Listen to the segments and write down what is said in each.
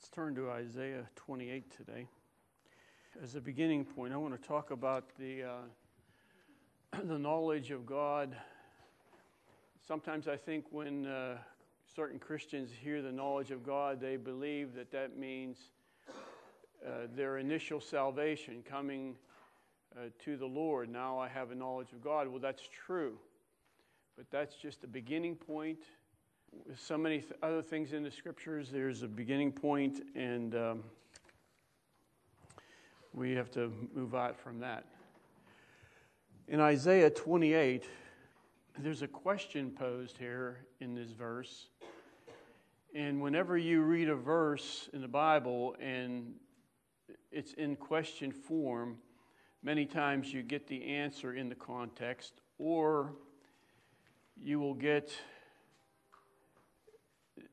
Let's turn to Isaiah 28 today. As a beginning point, I want to talk about the, uh, the knowledge of God. Sometimes I think when uh, certain Christians hear the knowledge of God, they believe that that means uh, their initial salvation, coming uh, to the Lord. Now I have a knowledge of God. Well, that's true. But that's just a beginning point so many th- other things in the scriptures. There's a beginning point, and um, we have to move out from that. In Isaiah 28, there's a question posed here in this verse. And whenever you read a verse in the Bible and it's in question form, many times you get the answer in the context, or you will get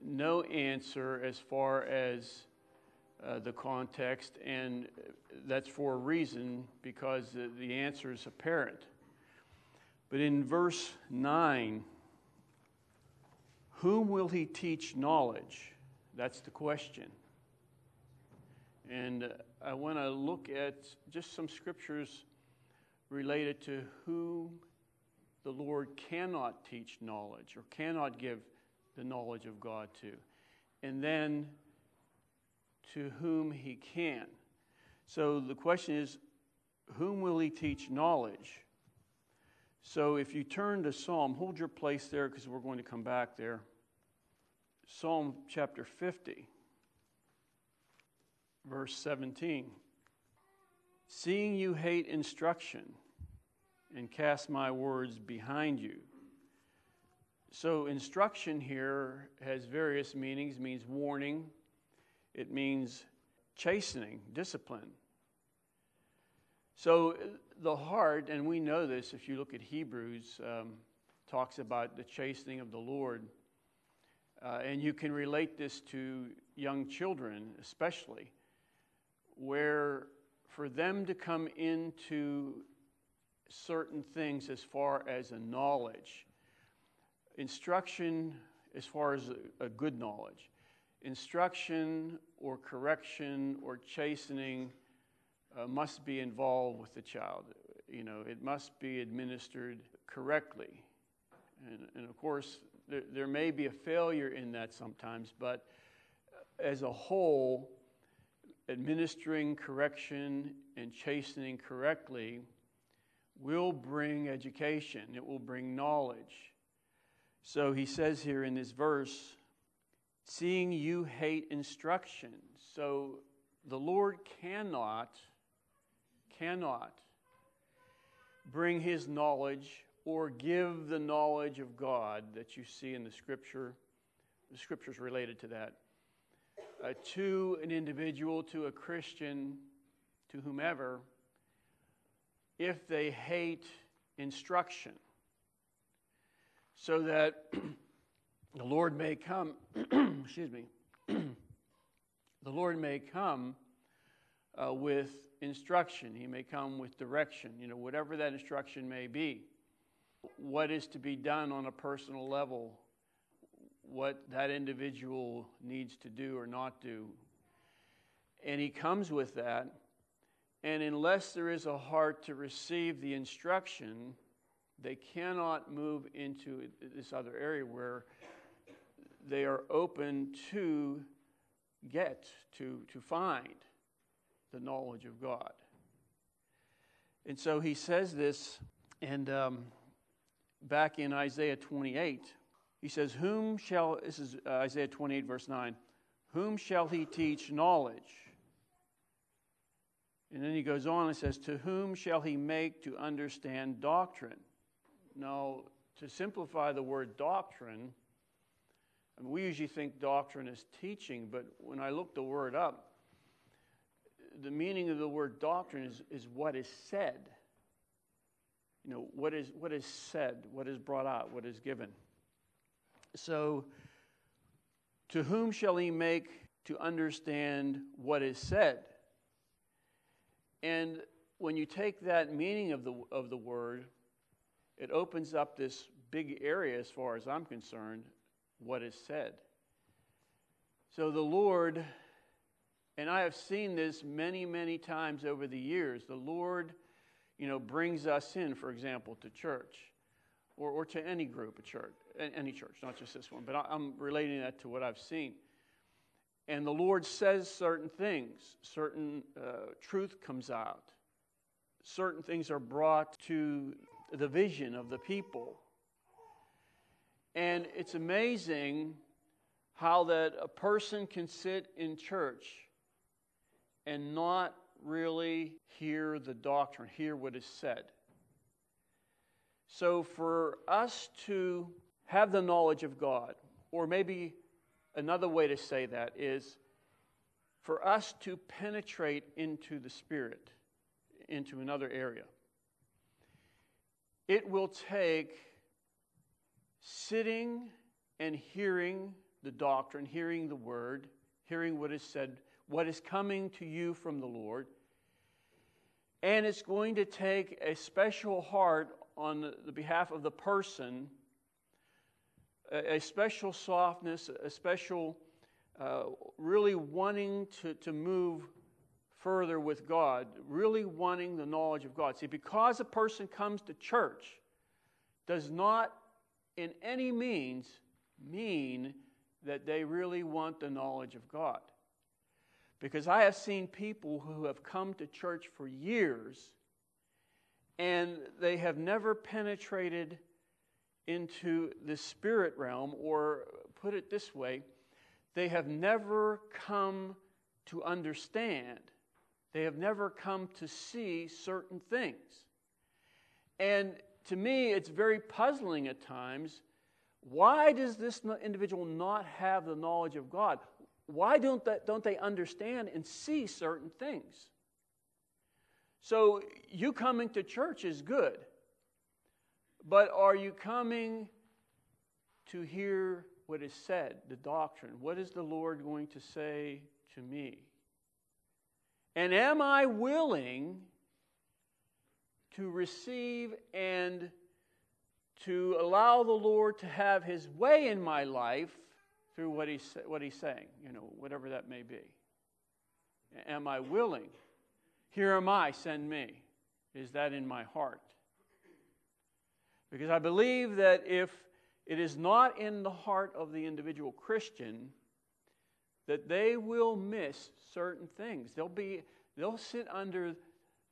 no answer as far as uh, the context, and that's for a reason because the, the answer is apparent. But in verse 9, whom will he teach knowledge? That's the question. And uh, I want to look at just some scriptures related to whom the Lord cannot teach knowledge or cannot give the knowledge of God to. And then to whom he can. So the question is, whom will he teach knowledge? So if you turn to Psalm, hold your place there because we're going to come back there. Psalm chapter 50, verse 17. Seeing you hate instruction and cast my words behind you. So, instruction here has various meanings. It means warning, it means chastening, discipline. So, the heart, and we know this if you look at Hebrews, um, talks about the chastening of the Lord. Uh, and you can relate this to young children, especially, where for them to come into certain things as far as a knowledge, instruction as far as a, good knowledge, instruction or correction or chastening uh, must be involved with the child. You know, it must be administered correctly. And, and of course, there, there may be a failure in that sometimes, but as a whole, administering correction and chastening correctly will bring education, it will bring knowledge. So he says here in this verse, seeing you hate instruction. So the Lord cannot, cannot bring his knowledge or give the knowledge of God that you see in the scripture, the scriptures related to that, uh, to an individual, to a Christian, to whomever, if they hate instruction so that the Lord may come, excuse me, the Lord may come uh, with instruction. He may come with direction, you know, whatever that instruction may be. What is to be done on a personal level, what that individual needs to do or not do. And he comes with that. And unless there is a heart to receive the instruction, they cannot move into this other area where they are open to get, to, to find the knowledge of God. And so he says this, and um, back in Isaiah 28, he says, Whom shall, this is uh, Isaiah 28, verse 9, whom shall he teach knowledge? And then he goes on and says, To whom shall he make to understand doctrine? Now, to simplify the word doctrine, I mean, we usually think doctrine is teaching, but when I look the word up, the meaning of the word doctrine is, is what is said. You know, what is, what is said, what is brought out, what is given. So, to whom shall he make to understand what is said? And when you take that meaning of the, of the word, it opens up this big area as far as I'm concerned, what is said. So the Lord And I have seen this many, many times over the years. The Lord, you know, brings us in, for example, to church or, or to any group of church, any church, not just this one, but I'm relating that to what I've seen. And the Lord says certain things, certain uh, truth comes out, certain things are brought to the vision of the people. And it's amazing how that a person can sit in church and not really hear the doctrine, hear what is said. So, for us to have the knowledge of God, or maybe another way to say that is for us to penetrate into the Spirit, into another area, it will take sitting and hearing the doctrine, hearing the word, hearing what is said, what is coming to you from the Lord. And it's going to take a special heart on the behalf of the person, a, special softness, a special uh, really wanting to, to move further with God, really wanting the knowledge of God. See, because a person comes to church does not in any means mean that they really want the knowledge of God. Because I have seen people who have come to church for years and they have never penetrated into the spirit realm, or put it this way, they have never come to understand. They have never come to see certain things. And to me, it's very puzzling at times. Why does this individual not have the knowledge of God? Why don't they, don't they understand and see certain things? So, you coming to church is good, but are you coming to hear what is said, the doctrine? What is the Lord going to say to me? And am I willing to receive and to allow the Lord to have His way in my life through what He's, what he's saying, you know, whatever that may be? Am I willing? Here am I, send me. Is that in my heart? Because I believe that if it is not in the heart of the individual Christian, that they will miss certain things. They'll be they'll sit under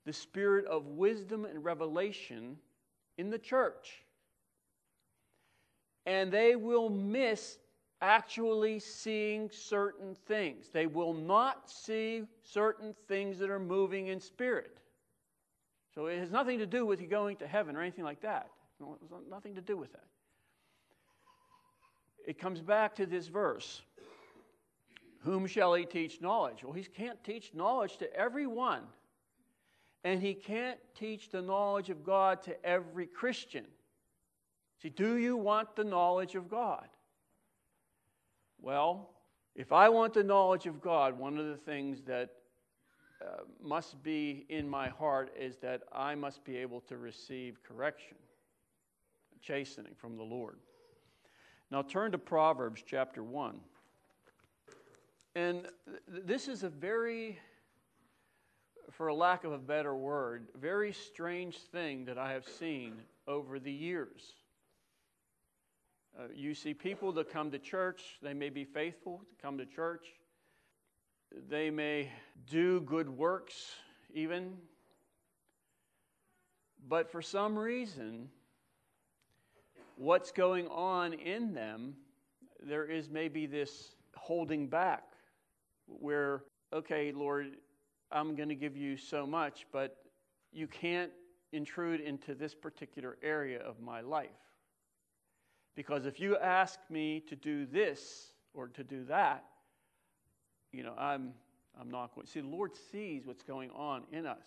the spirit of wisdom and revelation in the church. And they will miss actually seeing certain things. They will not see certain things that are moving in spirit. So it has nothing to do with you going to heaven or anything like that. No, nothing to do with that. It comes back to this verse Whom shall he teach knowledge? Well, he can't teach knowledge to everyone. And he can't teach the knowledge of God to every Christian. See, do you want the knowledge of God? Well, if I want the knowledge of God, one of the things that uh, must be in my heart is that I must be able to receive correction, chastening from the Lord. Now turn to Proverbs chapter 1. And this is a very, for lack of a better word, very strange thing that I have seen over the years. Uh, you see people that come to church, they may be faithful to come to church. They may do good works, even. But for some reason, what's going on in them, there is maybe this holding back where, okay, Lord, I'm going to give you so much, but you can't intrude into this particular area of my life. Because if you ask me to do this or to do that, you know, I'm, I'm not going. See, the Lord sees what's going on in us.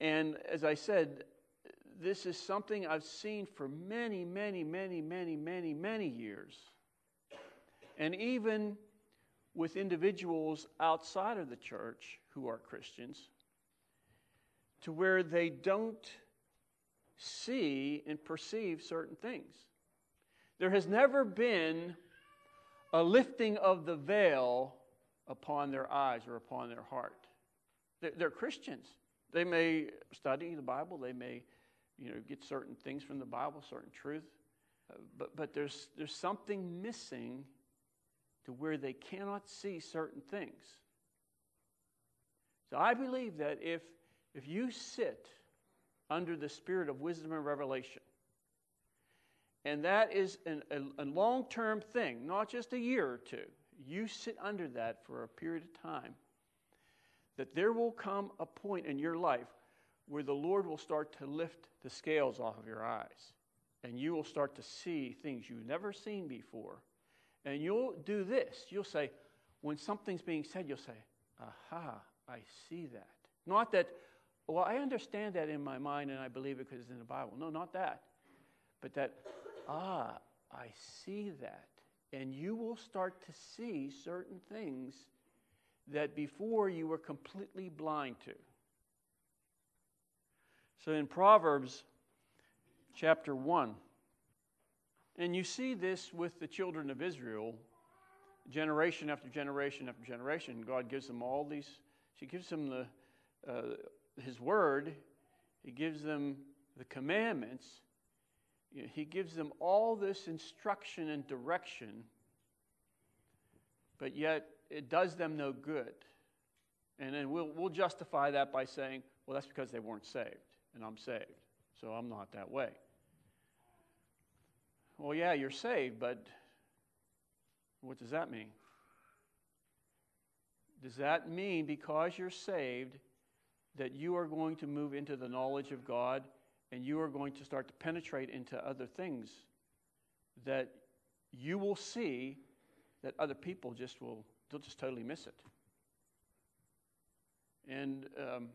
And as I said, this is something I've seen for many, many, many, many, many, many years. And even with individuals outside of the church who are Christians, to where they don't see and perceive certain things. There has never been a lifting of the veil upon their eyes or upon their heart. They're, Christians. They may study the Bible, they may you know, get certain things from the Bible, certain truth, uh, but, but there's, there's something missing to where they cannot see certain things. So I believe that if, if you sit under the spirit of wisdom and revelation, and that is an, a, a long term thing, not just a year or two. You sit under that for a period of time. That there will come a point in your life where the Lord will start to lift the scales off of your eyes. And you will start to see things you've never seen before. And you'll do this. You'll say, when something's being said, you'll say, Aha, I see that. Not that, well, I understand that in my mind and I believe it because it's in the Bible. No, not that. But that, ah, I see that. And you will start to see certain things that before you were completely blind to. So in Proverbs chapter 1, and you see this with the children of Israel, generation after generation after generation. God gives them all these, He gives them the, uh, His word, He gives them the commandments, he gives them all this instruction and direction, but yet it does them no good. And then we'll, we'll justify that by saying, well, that's because they weren't saved, and I'm saved, so I'm not that way. Well, yeah, you're saved, but what does that mean? Does that mean because you're saved that you are going to move into the knowledge of God and you are going to start to penetrate into other things that you will see that other people just will they'll just totally miss it and um,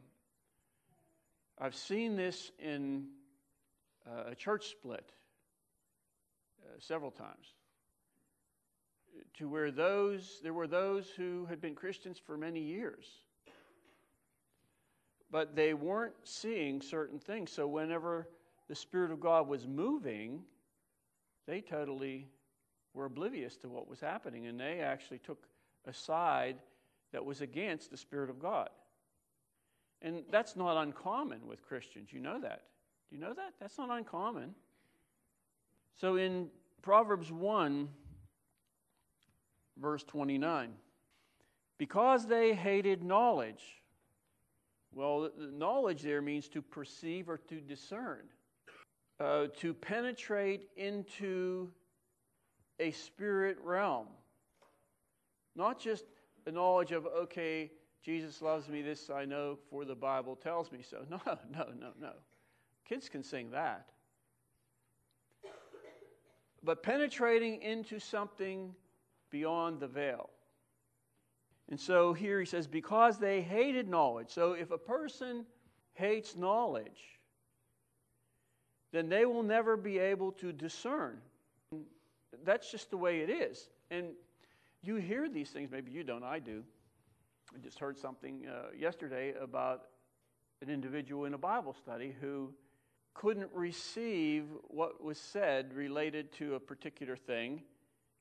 i've seen this in uh, a church split Uh, several times to where those there were those who had been christians for many years but they weren't seeing certain things. So whenever the Spirit of God was moving, they totally were oblivious to what was happening, and they actually took a side that was against the Spirit of God. And that's not uncommon with Christians. You know that. Do you know that? That's not uncommon. So in Proverbs 1, verse 29, because they hated knowledge, well, knowledge there means to perceive or to discern, uh, to penetrate into a spirit realm. Not just the knowledge of, okay, Jesus loves me, this I know, for the Bible tells me so. No, no, no, no. Kids can sing that. But penetrating into something beyond the veil. And so here he says, because they hated knowledge. So if a person hates knowledge, then they will never be able to discern. That's just the way it is. And you hear these things, maybe you don't, I do. I just heard something uh, yesterday about an individual in a Bible study who couldn't receive what was said related to a particular thing,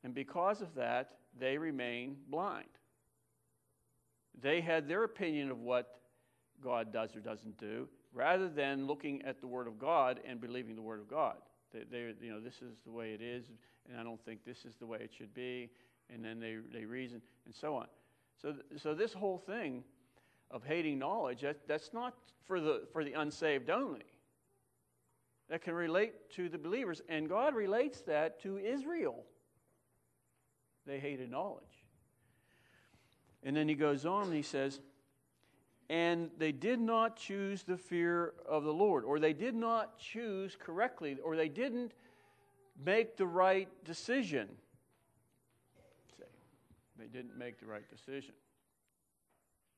and because of that, they remain blind. They had their opinion of what God does or doesn't do, rather than looking at the Word of God and believing the Word of God. They, they, you know, this is the way it is, and I don't think this is the way it should be. And then they, they reason and so on. So, so this whole thing of hating knowledge, that, that's not for the, for the unsaved only. That can relate to the believers. And God relates that to Israel. They hated knowledge. And then he goes on and he says, and they did not choose the fear of the Lord, or they did not choose correctly, or they didn't make the right decision. They didn't make the right decision.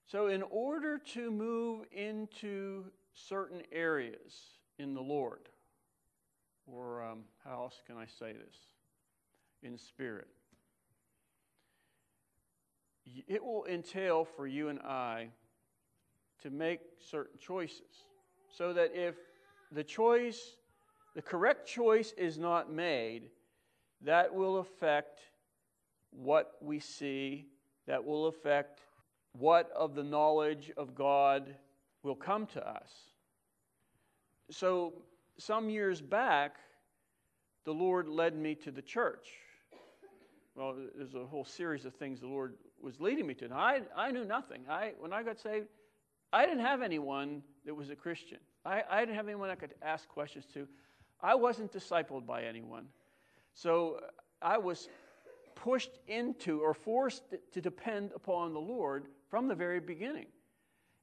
So, in order to move into certain areas in the Lord, or um, how else can I say this? In spirit, it will entail for you and I to make certain choices. So that if the choice, the correct choice is not made, that will affect what we see, that will affect what of the knowledge of God will come to us. So, some years back, the Lord led me to the church. Well, there's a whole series of things the Lord was leading me to. I, I knew nothing. I, when I got saved, I didn't have anyone that was a Christian. I, I didn't have anyone I could ask questions to. I wasn't discipled by anyone. So I was pushed into or forced to depend upon the Lord from the very beginning.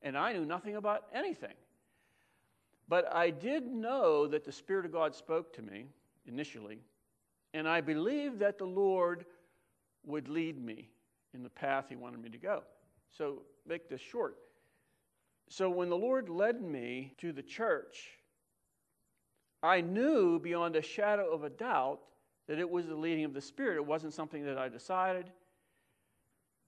And I knew nothing about anything. But I did know that the Spirit of God spoke to me initially, and I believed that the Lord would lead me in the path He wanted me to go. So, make this short. So, when the Lord led me to the church, I knew beyond a shadow of a doubt that it was the leading of the Spirit. It wasn't something that I decided.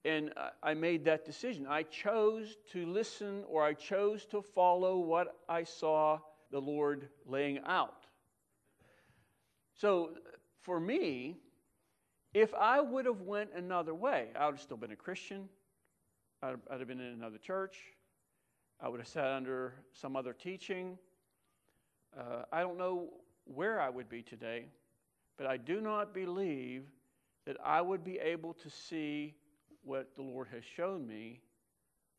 And I made that decision. I chose to listen or I chose to follow what I saw the Lord laying out. So for me, if I would have went another way, I would have still been a Christian. I'd, I'd have been in another church. I would have sat under some other teaching. Uh, I don't know where I would be today, but I do not believe that I would be able to see what the Lord has shown me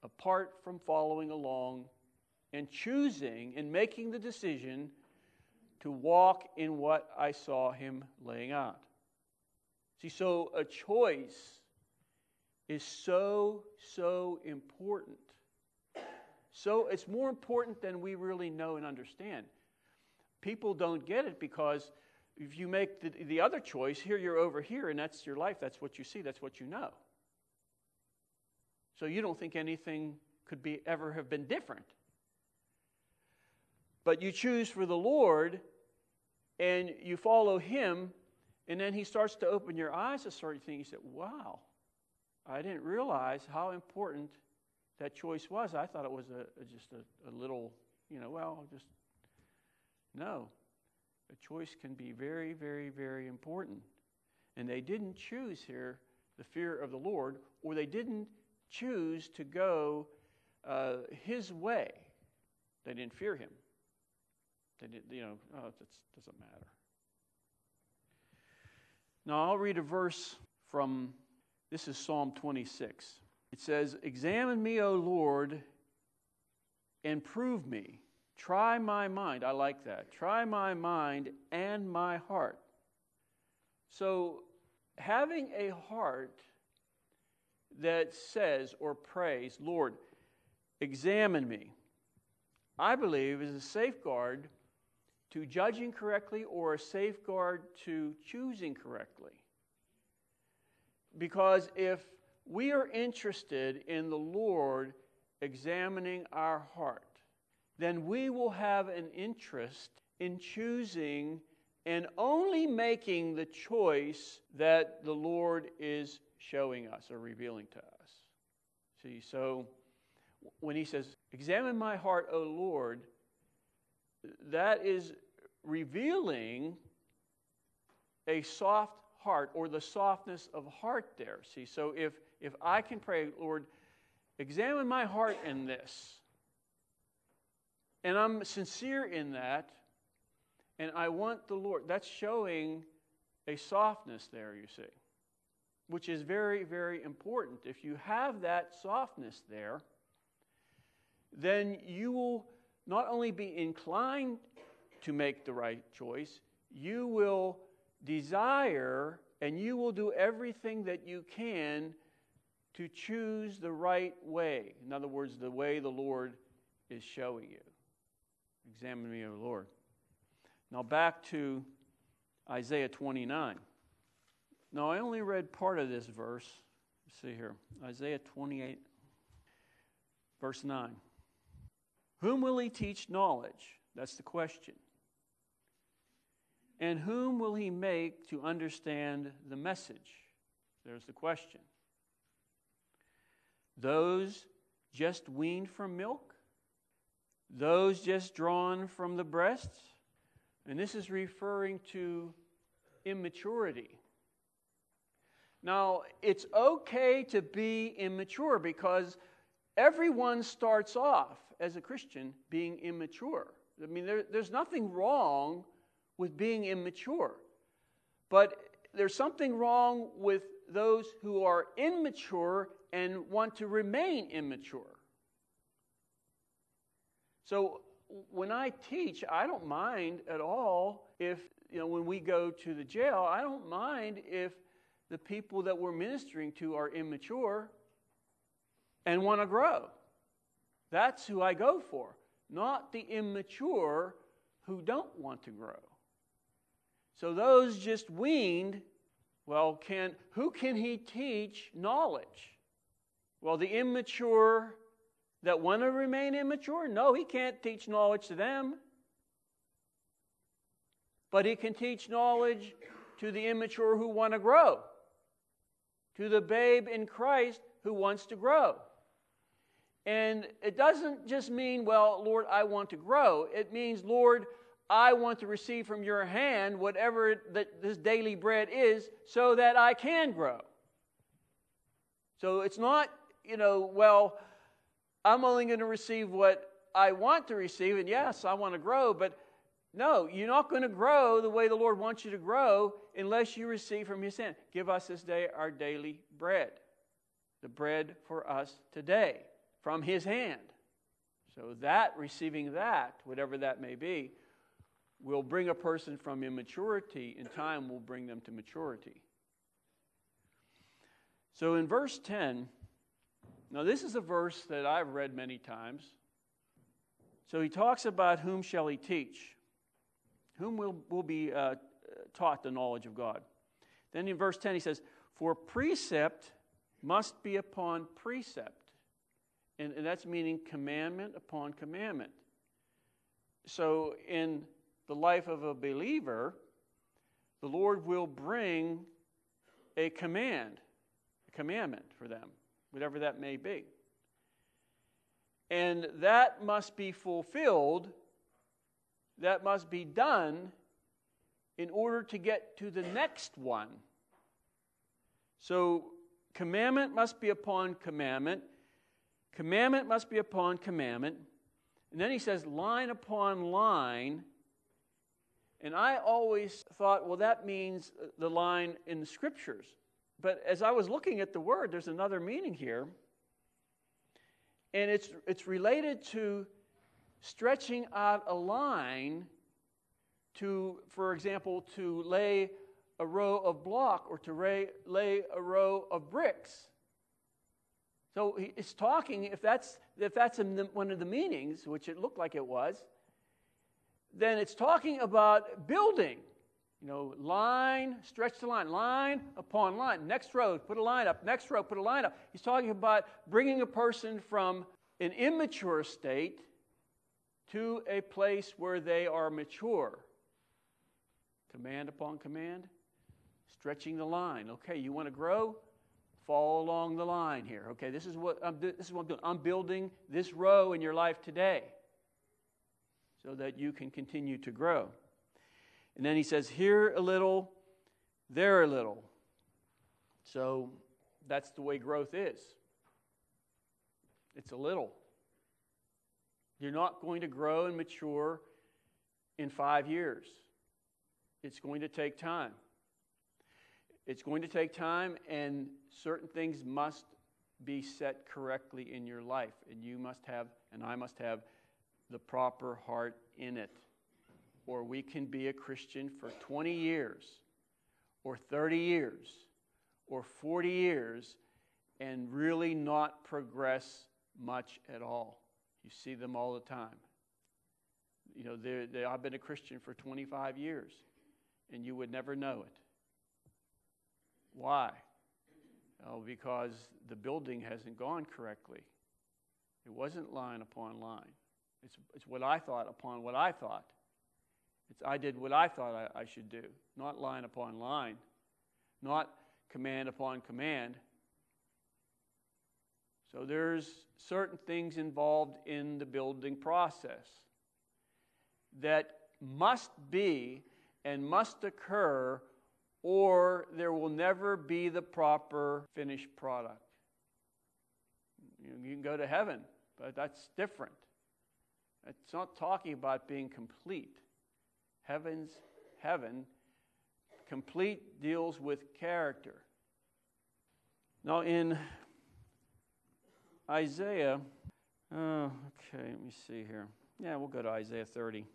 apart from following along and choosing and making the decision to walk in what I saw Him laying out. See, so a choice is so, so important. So it's more important than we really know and understand. People don't get it because if you make the, the other choice, here you're over here, and that's your life, that's what you see, that's what you know. So you don't think anything could be ever have been different. But you choose for the Lord and you follow him, and then he starts to open your eyes to certain things. Say, Wow, I didn't realize how important that choice was. I thought it was a, just a, a little, you know, well, just no. A choice can be very, very, very important. And they didn't choose here the fear of the Lord, or they didn't choose to go uh, his way. They didn't fear him. They didn't. you know, oh, that doesn't matter. Now I'll read a verse from this is Psalm 26. It says, Examine me, O Lord, and prove me. Try my mind. I like that. Try my mind and my heart. So, having a heart that says or prays, Lord, examine me, I believe is a safeguard to judging correctly or a safeguard to choosing correctly. Because if we are interested in the Lord examining our heart, then we will have an interest in choosing and only making the choice that the Lord is showing us or revealing to us. See, so when he says, Examine my heart, O Lord, that is revealing a soft heart or the softness of heart there. See, so if, if I can pray, Lord, examine my heart in this, and I'm sincere in that, and I want the Lord, that's showing a softness there, you see, which is very, very important. If you have that softness there, then you will not only be inclined to make the right choice, you will desire and you will do everything that you can to choose the right way. In other words, the way the Lord is showing you. Examine me, O Lord. Now back to Isaiah 29. Now I only read part of this verse. Let's see here. Isaiah 28, verse 9. Whom will he teach knowledge? That's the question. And whom will he make to understand the message? There's the question. Those just weaned from milk? Those just drawn from the breasts? And this is referring to immaturity. Now, it's okay to be immature because everyone starts off as a Christian being immature. I mean, there, there's nothing wrong with being immature, but there's something wrong with those who are immature and want to remain immature. So when I teach, I don't mind at all if, you know, when we go to the jail, I don't mind if the people that we're ministering to are immature and want to grow. That's who I go for, not the immature who don't want to grow. So those just weaned, well, can who can he teach knowledge? Well, the immature that want to remain immature? No, he can't teach knowledge to them. But he can teach knowledge to the immature who want to grow, to the babe in Christ who wants to grow. And it doesn't just mean, well, Lord, I want to grow. It means, Lord, I want to receive from your hand whatever that this daily bread is so that I can grow. So it's not, you know, well, I'm only going to receive what I want to receive, and yes, I want to grow, but no, you're not going to grow the way the Lord wants you to grow unless you receive from His hand. Give us this day our daily bread, the bread for us today from His hand. So, that, receiving that, whatever that may be, will bring a person from immaturity, in time will bring them to maturity. So, in verse 10, now this is a verse that I've read many times. So, he talks about whom shall he teach? Whom will, will be uh, taught the knowledge of God? Then in verse 10, he says, For precept must be upon precept and, and that's meaning commandment upon commandment. So, in the life of a believer, the Lord will bring a command, a commandment for them, whatever that may be. And that must be fulfilled, that must be done in order to get to the next one. So, commandment must be upon commandment, Commandment must be upon commandment. And then he says, line upon line. And I always thought, well, that means the line in the scriptures. But as I was looking at the word, there's another meaning here. And it's, it's related to stretching out a line to, for example, to lay a row of block or to lay, lay a row of bricks. So it's talking, if that's, if that's one of the meanings, which it looked like it was, then it's talking about building. You know, line, stretch the line, line upon line. Next row, put a line up. Next row, put a line up. He's talking about bringing a person from an immature state to a place where they are mature. Command upon command, stretching the line. Okay, you want to grow? follow along the line here. Okay, this is what I'm, this is what I'm doing. I'm building this row in your life today so that you can continue to grow. And then he says, here a little, there a little. So that's the way growth is. It's a little. You're not going to grow and mature in five years. It's going to take time. It's going to take time, and certain things must be set correctly in your life. And you must have, and I must have, the proper heart in it. Or we can be a Christian for 20 years, or 30 years, or 40 years, and really not progress much at all. You see them all the time. You know, they're, I've been a Christian for 25 years, and you would never know it. Why? Oh, because the building hasn't gone correctly. It wasn't line upon line. It's, it's what I thought upon what I thought. It's, I did what I thought I, I should do, not line upon line, not command upon command. So there's certain things involved in the building process that must be and must occur or there will never be the proper finished product. You can go to heaven, but that's different. It's not talking about being complete. Heaven's heaven. Complete deals with character. Now, in Isaiah, oh, okay, let me see here. Yeah, we'll go to Isaiah 30.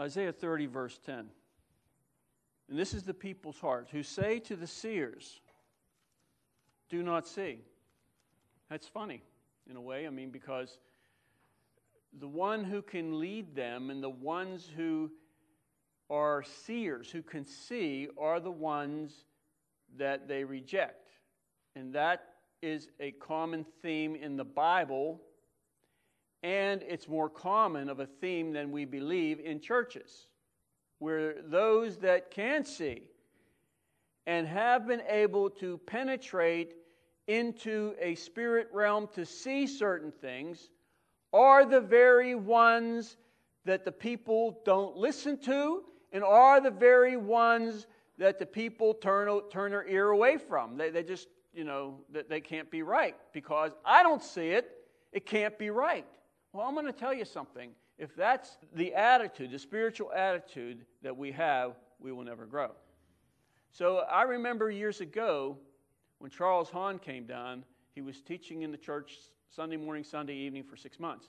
Isaiah 30, verse 10. And this is the people's hearts who say to the seers, Do not see. That's funny in a way. I mean, because the one who can lead them and the ones who are seers, who can see, are the ones that they reject. And that is a common theme in the Bible, and it's more common of a theme than we believe in churches, where those that can see and have been able to penetrate into a spirit realm to see certain things are the very ones that the people don't listen to and are the very ones that the people turn, turn their ear away from. They, they just, you know, they can't be right because I don't see it, it can't be right. Well, I'm going to tell you something. If that's the attitude, the spiritual attitude that we have, we will never grow. So I remember years ago when Charles Hahn came down, he was teaching in the church Sunday morning, Sunday evening for six months.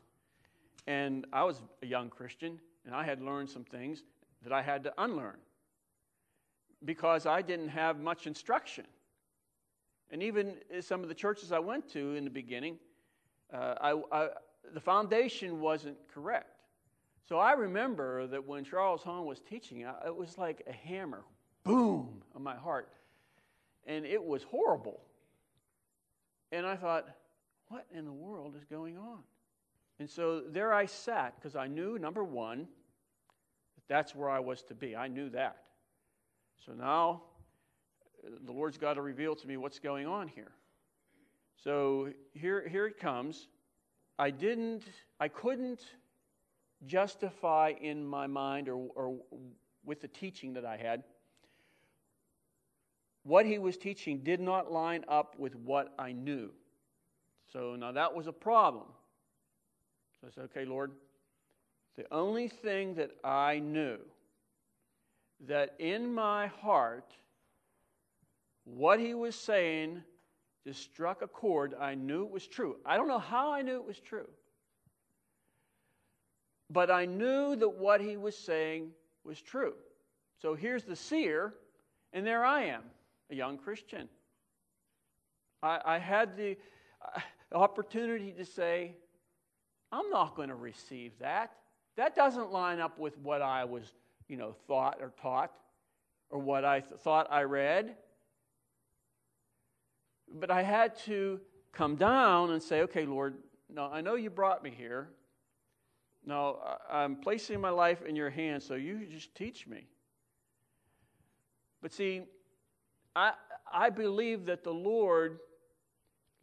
And I was a young Christian, and I had learned some things that I had to unlearn because I didn't have much instruction. And even some of the churches I went to in the beginning, uh, I, I, the foundation wasn't correct. So I remember that when Charles Hahn was teaching, it was like a hammer, boom, on my heart. And it was horrible. And I thought, what in the world is going on? And so there I sat because I knew, number one, that that's where I was to be. I knew that. So now the Lord's got to reveal to me what's going on here. So here, here it comes. I didn't, I couldn't justify in my mind or, or with the teaching that I had. What he was teaching did not line up with what I knew. So now that was a problem. So I said, okay, Lord, the only thing that I knew that in my heart, what he was saying just struck a chord. I knew it was true. I don't know how I knew it was true. But I knew that what he was saying was true. So here's the seer, and there I am, a young Christian. I, I had the uh, opportunity to say, I'm not going to receive that. That doesn't line up with what I was, you know, thought or taught or what I th- thought I read. But I had to come down and say, okay, Lord, now I know you brought me here. Now I'm placing my life in your hands, so you just teach me. But see, I, I believe that the Lord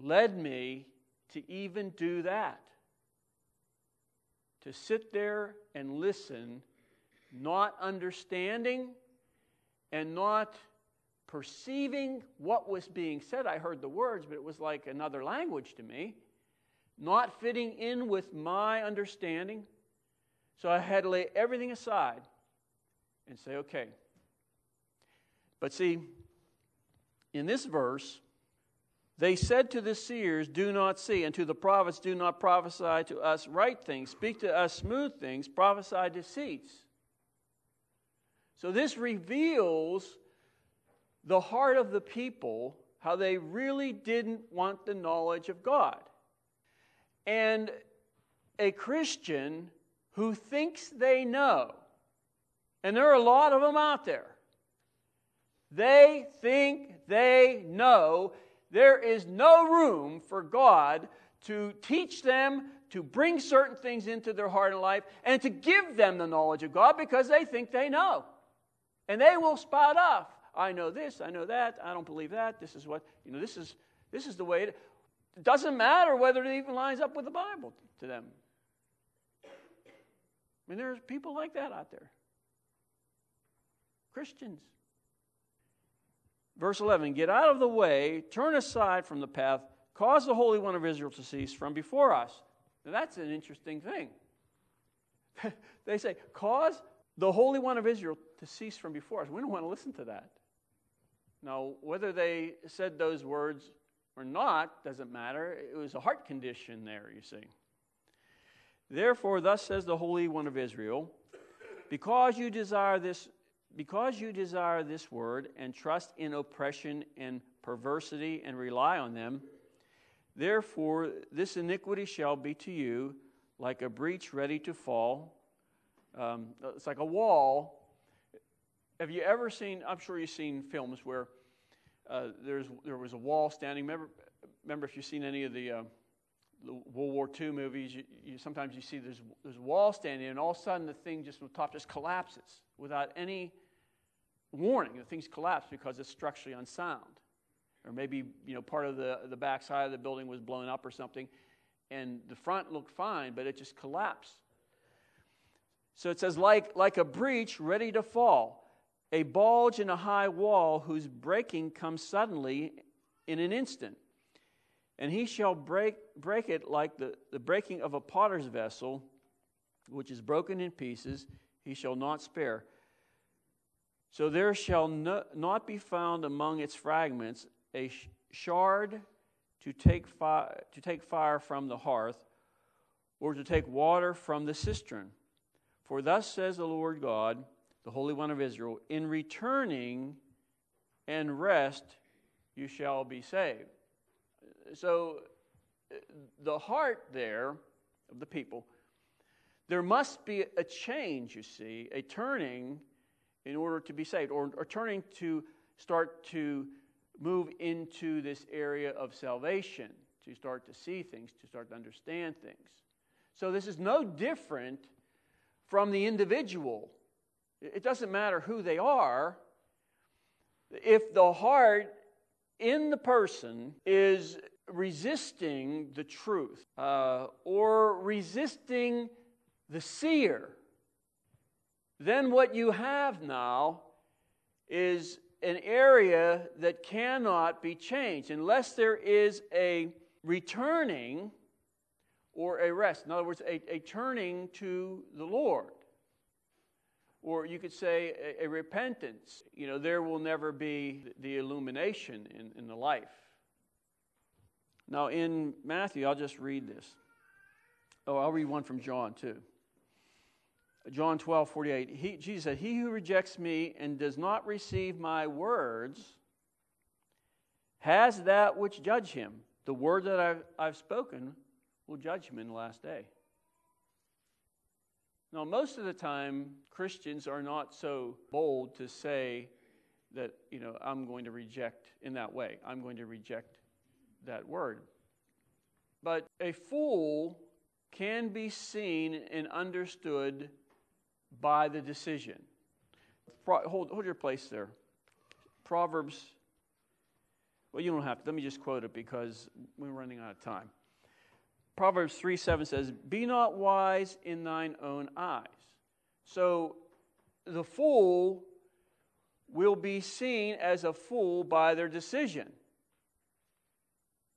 led me to even do that to sit there and listen, not understanding and not perceiving what was being said. I heard the words, but it was like another language to me, not fitting in with my understanding. So I had to lay everything aside and say, okay. But see, in this verse, they said to the seers, Do not see, and to the prophets, Do not prophesy to us right things, speak to us smooth things, prophesy deceits. So this reveals the heart of the people, how they really didn't want the knowledge of God. And a Christian who thinks they know, and there are a lot of them out there, they think they know there is no room for God to teach them, to bring certain things into their heart and life, and to give them the knowledge of God because they think they know. And they will spout off. I know this, I know that, I don't believe that, this is what, you know, this is this is the way it, it doesn't matter whether it even lines up with the Bible to them. I mean, there's people like that out there. Christians. Verse 11 Get out of the way, turn aside from the path, cause the Holy One of Israel to cease from before us. Now, that's an interesting thing. they say, Cause the Holy One of Israel to cease from before us. We don't want to listen to that. Now, whether they said those words or not doesn't matter. It was a heart condition there, you see. Therefore, thus says the Holy One of Israel, because you desire this because you desire this word and trust in oppression and perversity and rely on them, therefore this iniquity shall be to you like a breach ready to fall. Um, it's like a wall. Have you ever seen? I'm sure you've seen films where uh, there's there was a wall standing. Remember, remember if you've seen any of the, uh, the World War II movies, you, you, sometimes you see there's there's a wall standing, and all of a sudden the thing just from the top just collapses without any warning. The things collapse because it's structurally unsound. Or maybe you know part of the, the back side of the building was blown up or something, and the front looked fine, but it just collapsed. So it says, like, like a breach ready to fall, a bulge in a high wall whose breaking comes suddenly in an instant. And he shall break, break it like the, the breaking of a potter's vessel, which is broken in pieces, he shall not spare. So there shall no, not be found among its fragments a shard to take, fi- to take fire from the hearth, or to take water from the cistern. For thus says the Lord God, the Holy One of Israel, in returning and rest you shall be saved. So, the heart there of the people, there must be a change, you see, a turning in order to be saved, or, or turning to start to move into this area of salvation, to start to see things, to start to understand things. So, this is no different from the individual. It doesn't matter who they are. If the heart in the person is resisting the truth uh, or resisting the seer, then what you have now is an area that cannot be changed unless there is a returning or a rest. In other words, a, a turning to the Lord. Or you could say a, a repentance. You know, there will never be the illumination in, in the life. Now, in Matthew, I'll just read this. Oh, I'll read one from John too. John 12, 48. He, Jesus said, He who rejects me and does not receive my words has that which judge him. The word that I've, I've spoken will judge him in the last day. Now, most of the time, Christians are not so bold to say that, you know, I'm going to reject in that way. I'm going to reject that word. But a fool can be seen and understood by the decision. Hold, hold your place there. Proverbs, well, you don't have to. Let me just quote it because we're running out of time. Proverbs 3 7 says, Be not wise in thine own eyes. So the fool will be seen as a fool by their decision.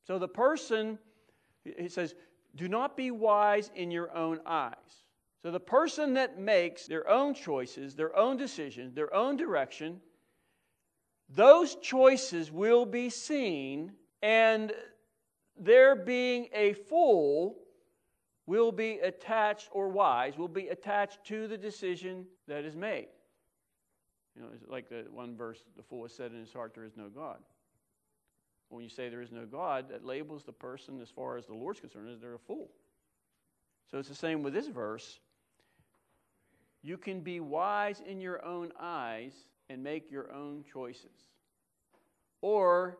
So the person, he says, do not be wise in your own eyes. So the person that makes their own choices, their own decisions, their own direction, those choices will be seen, and their being a fool will be attached, or wise, will be attached to the decision that is made. You know, it's like the one verse, the fool has said in his heart, There is no God. When you say there is no God, that labels the person, as far as the Lord's concerned, as they're a fool. So it's the same with this verse. You can be wise in your own eyes and make your own choices. Or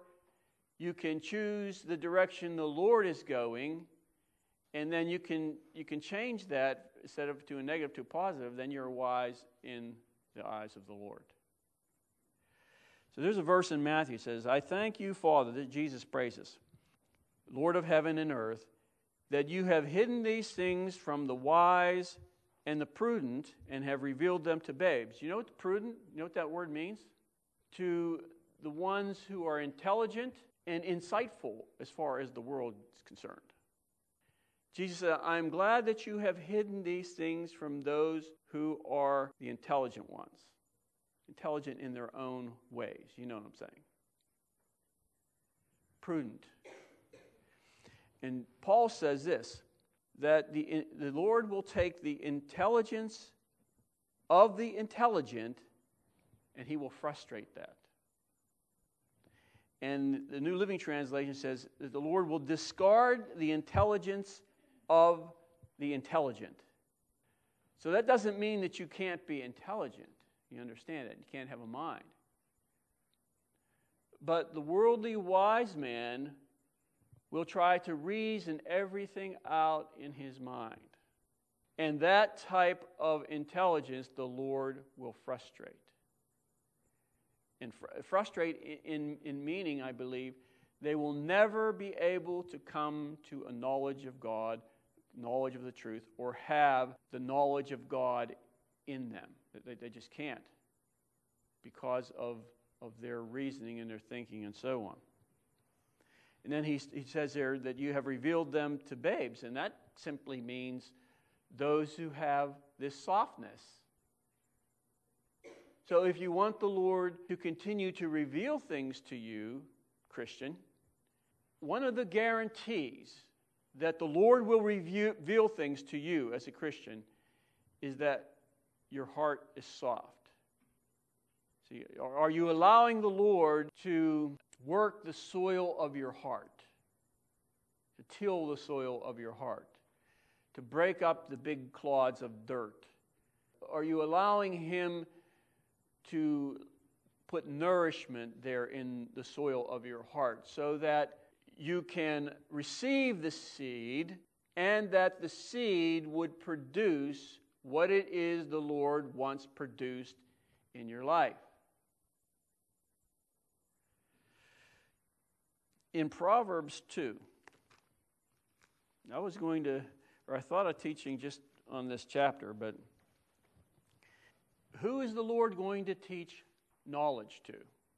you can choose the direction the Lord is going, and then you can, you can change that instead of to a negative to a positive, then you're wise in the eyes of the Lord. So there's a verse in Matthew that says, I thank you, Father, that Jesus praises, Lord of heaven and earth, that you have hidden these things from the wise and the prudent and have revealed them to babes. You know what the prudent, you know what that word means? To the ones who are intelligent and insightful as far as the world is concerned. Jesus said, I'm glad that you have hidden these things from those who are the intelligent ones. Intelligent in their own ways. You know what I'm saying? Prudent. And Paul says this that the, the Lord will take the intelligence of the intelligent and he will frustrate that. And the New Living Translation says that the Lord will discard the intelligence of the intelligent. So that doesn't mean that you can't be intelligent. You understand it. You can't have a mind. But the worldly wise man will try to reason everything out in his mind. And that type of intelligence the Lord will frustrate. And fr- frustrate in, in meaning, I believe, they will never be able to come to a knowledge of God, knowledge of the truth, or have the knowledge of God in them. They, they just can't because of, of their reasoning and their thinking and so on. And then he, he says there that you have revealed them to babes, and that simply means those who have this softness. So if you want the Lord to continue to reveal things to you, Christian, one of the guarantees that the Lord will reveal things to you as a Christian is that your heart is soft. See, are you allowing the Lord to work the soil of your heart, to till the soil of your heart, to break up the big clods of dirt? Are you allowing Him to put nourishment there in the soil of your heart so that you can receive the seed and that the seed would produce what it is the Lord wants produced in your life? in Proverbs 2, I was going to, or I thought of teaching just on this chapter, but who is the Lord going to teach knowledge to?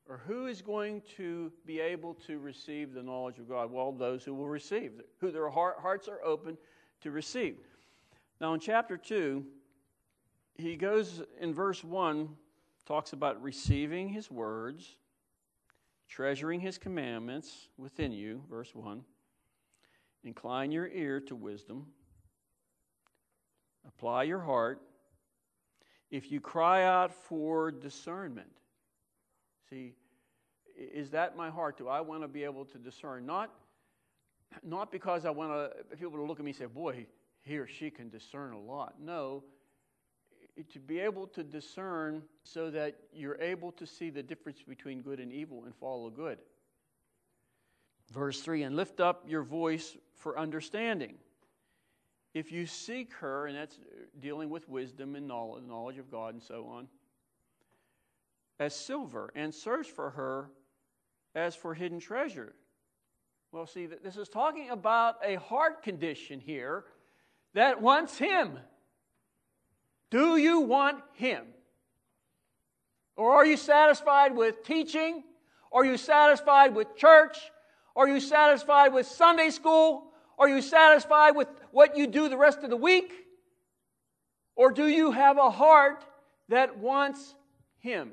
Or who is going to be able to receive the knowledge of God? Well, those who will receive, who their heart, hearts are open to receive. Now, in chapter 2, he goes in verse 1, talks about receiving his words treasuring his commandments within you, verse 1. Incline your ear to wisdom. Apply your heart. If you cry out for discernment, see, is that my heart? Do I want to be able to discern? Not, not because I want to, people to look at me and say, boy, he or she can discern a lot. No, to be able to discern so that you're able to see the difference between good and evil and follow good. Verse 3 And lift up your voice for understanding. If you seek her, and that's uh, dealing with wisdom and knowledge, knowledge of God and so on, as silver, and search for her as for hidden treasure. Well, see, that this is talking about a heart condition here that wants Him. Do you want Him? Or are you satisfied with teaching? Are you satisfied with church? Are you satisfied with Sunday school? Are you satisfied with what you do the rest of the week? Or do you have a heart that wants Him?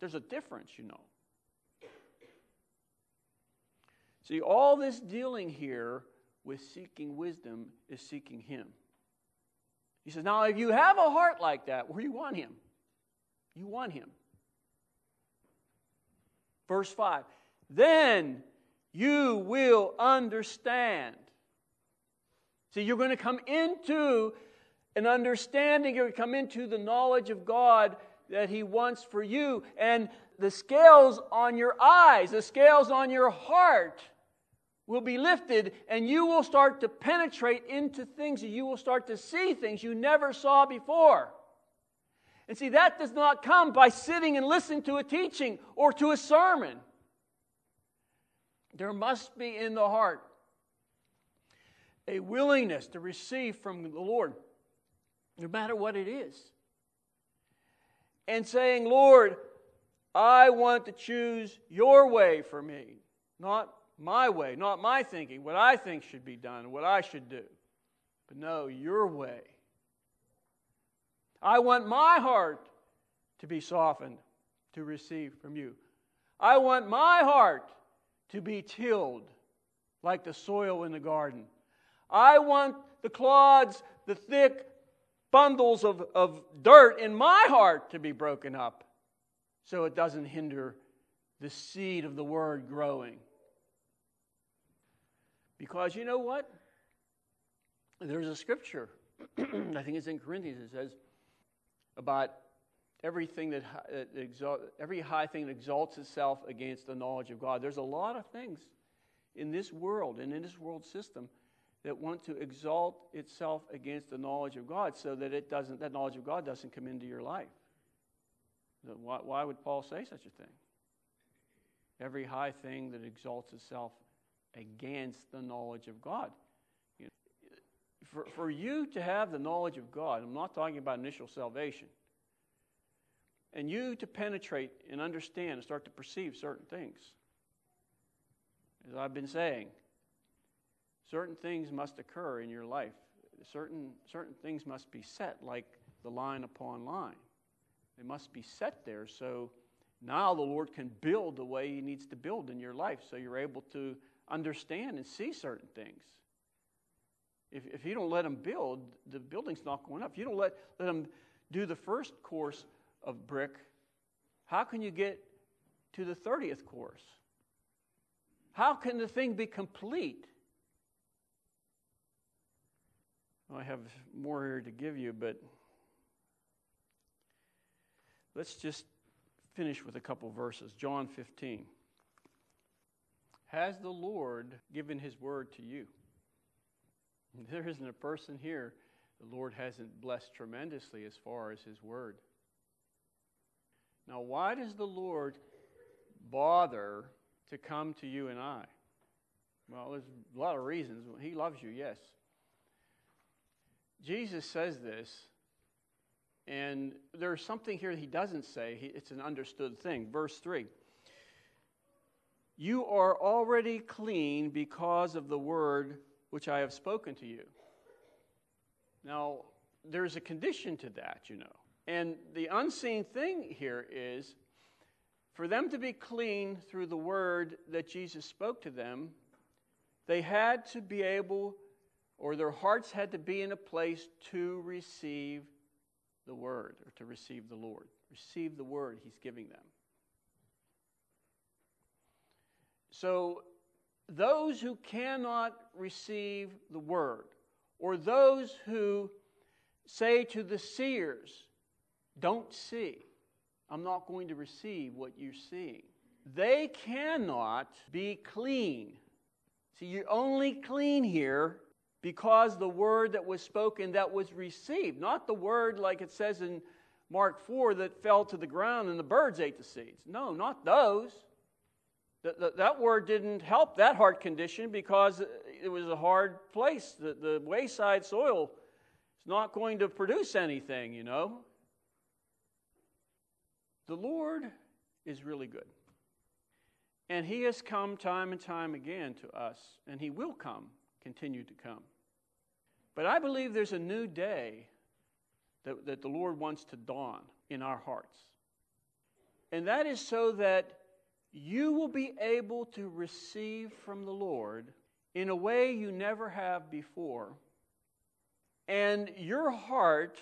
There's a difference, you know. See, all this dealing here with seeking wisdom is seeking Him. He says, Now, if you have a heart like that, where you want him, you want him. Verse 5 Then you will understand. You're going to come into an understanding, you're going to come into the knowledge of God that He wants for you. And the scales on your eyes, the scales on your heart, will be lifted and you will start to penetrate into things and you will start to see things you never saw before. And see, that does not come by sitting and listening to a teaching or to a sermon. There must be in the heart. A willingness to receive from the Lord, no matter what it is. And saying, Lord, I want to choose your way for me, not my way, not my thinking, what I think should be done, what I should do. But no, your way. I want my heart to be softened to receive from you. I want my heart to be tilled like the soil in the garden. I want the clods, the thick bundles of, of dirt in my heart to be broken up so it doesn't hinder the seed of the word growing. Because you know what? There's a scripture, I think it's in Corinthians, it says about everything that, that exalt, every high thing that exalts itself against the knowledge of God. There's a lot of things in this world and in this world system that want to exalt itself against the knowledge of God so that it doesn't that knowledge of God doesn't come into your life. Why, why would Paul say such a thing? Every high thing that exalts itself against the knowledge of God. You know, for, for you to have the knowledge of God, I'm not talking about initial salvation, and you to penetrate and understand and start to perceive certain things, as I've been saying, certain things must occur in your life. Certain, certain things must be set, like the line upon line. They must be set there so now the Lord can build the way He needs to build in your life so you're able to understand and see certain things. If, if you don't let Him build, the building's not going up. If you don't let, let Him do the first course of brick, how can you get to the 30th course? How can the thing be complete? I have more here to give you, but let's just finish with a couple verses. John 15. Has the Lord given his word to you? There isn't a person here the Lord hasn't blessed tremendously as far as his word. Now, why does the Lord bother to come to you and I? Well, there's a lot of reasons. He loves you, yes. Jesus says this, and there's something here he doesn't say. It's an understood thing. Verse 3 You are already clean because of the word which I have spoken to you. Now, there's a condition to that, you know. And the unseen thing here is for them to be clean through the word that Jesus spoke to them, they had to be able or their hearts had to be in a place to receive the word or to receive the Lord, receive the word he's giving them. So, those who cannot receive the word, or those who say to the seers, Don't see, I'm not going to receive what you're seeing, they cannot be clean. See, you're only clean here because the word that was spoken that was received, not the word like it says in Mark 4 that fell to the ground and the birds ate the seeds. No, not those. That, that, word didn't help that heart condition because it was a hard place. The, the wayside soil is not going to produce anything, you know. The Lord is really good. And He has come time and time again to us, and He will come continue to come. But I believe there's a new day that, that the Lord wants to dawn in our hearts. And that is so that you will be able to receive from the Lord in a way you never have before. And your heart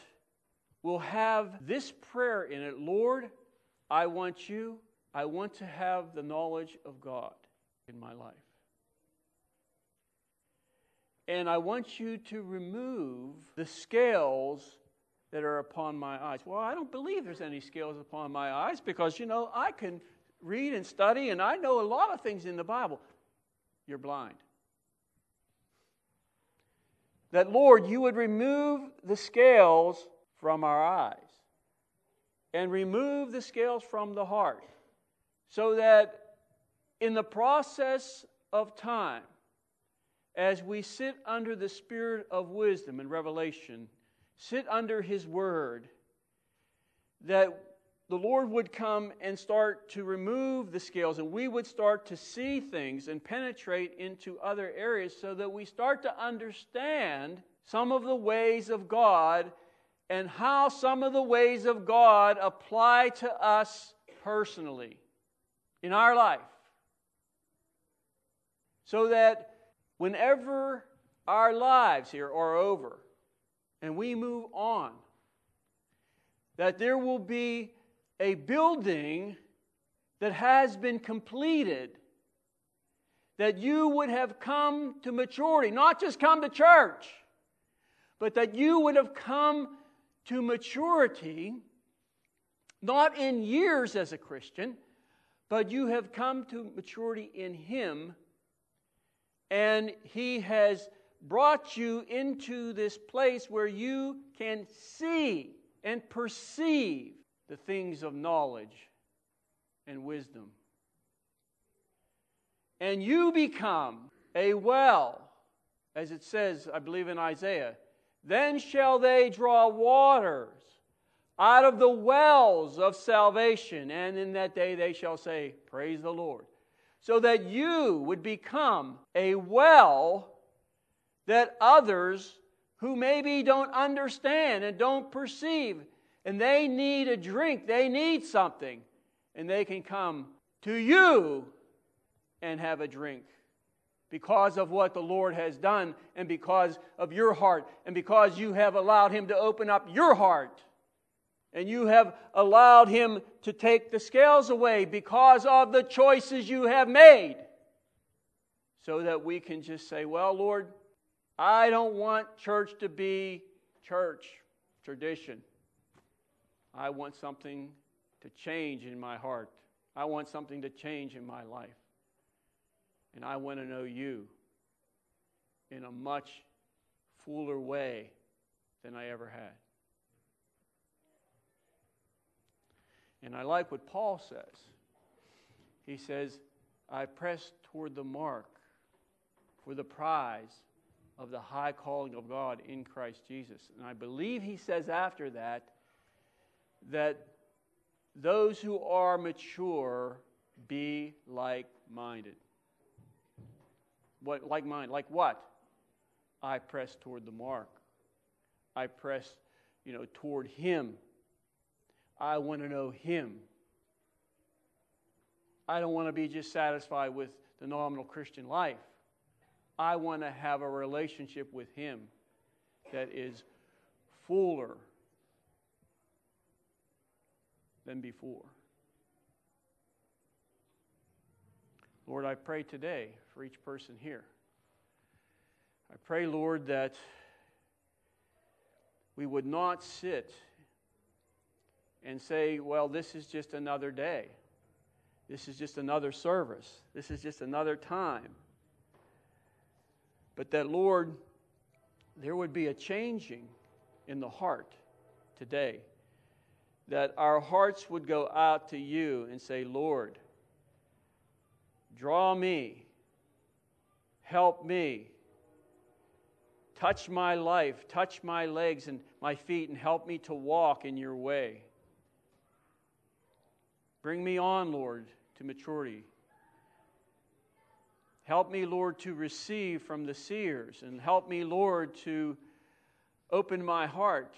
will have this prayer in it Lord, I want you, I want to have the knowledge of God in my life. And I want you to remove the scales that are upon my eyes. Well, I don't believe there's any scales upon my eyes because, you know, I can read and study and I know a lot of things in the Bible. You're blind. That, Lord, you would remove the scales from our eyes and remove the scales from the heart so that in the process of time, as we sit under the spirit of wisdom and revelation, sit under His Word, that the Lord would come and start to remove the scales, and we would start to see things and penetrate into other areas so that we start to understand some of the ways of God and how some of the ways of God apply to us personally in our life. So that whenever our lives here are over and we move on, that there will be a building that has been completed, that you would have come to maturity, not just come to church, but that you would have come to maturity, not in years as a Christian, but you have come to maturity in Him, and He has brought you into this place where you can see and perceive the things of knowledge and wisdom. And you become a well, as it says, I believe in Isaiah. Then shall they draw waters out of the wells of salvation, and in that day they shall say, Praise the Lord. So that you would become a well that others who maybe don't understand and don't perceive and they need a drink, they need something, and they can come to you and have a drink because of what the Lord has done and because of your heart and because you have allowed Him to open up your heart and you have allowed Him to take the scales away because of the choices you have made. So that we can just say, Well, Lord, I don't want church to be church tradition. I want something to change in my heart. I want something to change in my life. And I want to know you in a much fuller way than I ever had. And I like what Paul says. He says, I press toward the mark for the prize of the high calling of God in Christ Jesus. And I believe he says after that, that those who are mature be like minded. What like mind? Like what? I press toward the mark. I press, you know, toward him. I want to know him. I don't want to be just satisfied with the nominal Christian life. I want to have a relationship with him that is fuller than before. Lord, I pray today for each person here. I pray, Lord, that we would not sit and say, well, this is just another day. This is just another service. This is just another time. But that, Lord, there would be a changing in the heart today that our hearts would go out to you and say, Lord, draw me, help me, touch my life, touch my legs and my feet, and help me to walk in your way. Bring me on, Lord, to maturity. Help me, Lord, to receive from the seers, and help me, Lord, to open my heart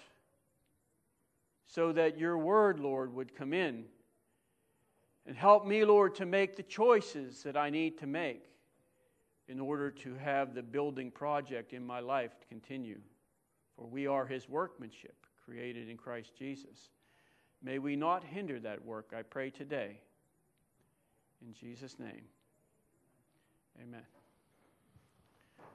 so that your word, Lord, would come in. And help me, Lord, to make the choices that I need to make in order to have the building project in my life to continue. For we are his workmanship, created in Christ Jesus. May we not hinder that work, I pray today. In Jesus' name, amen.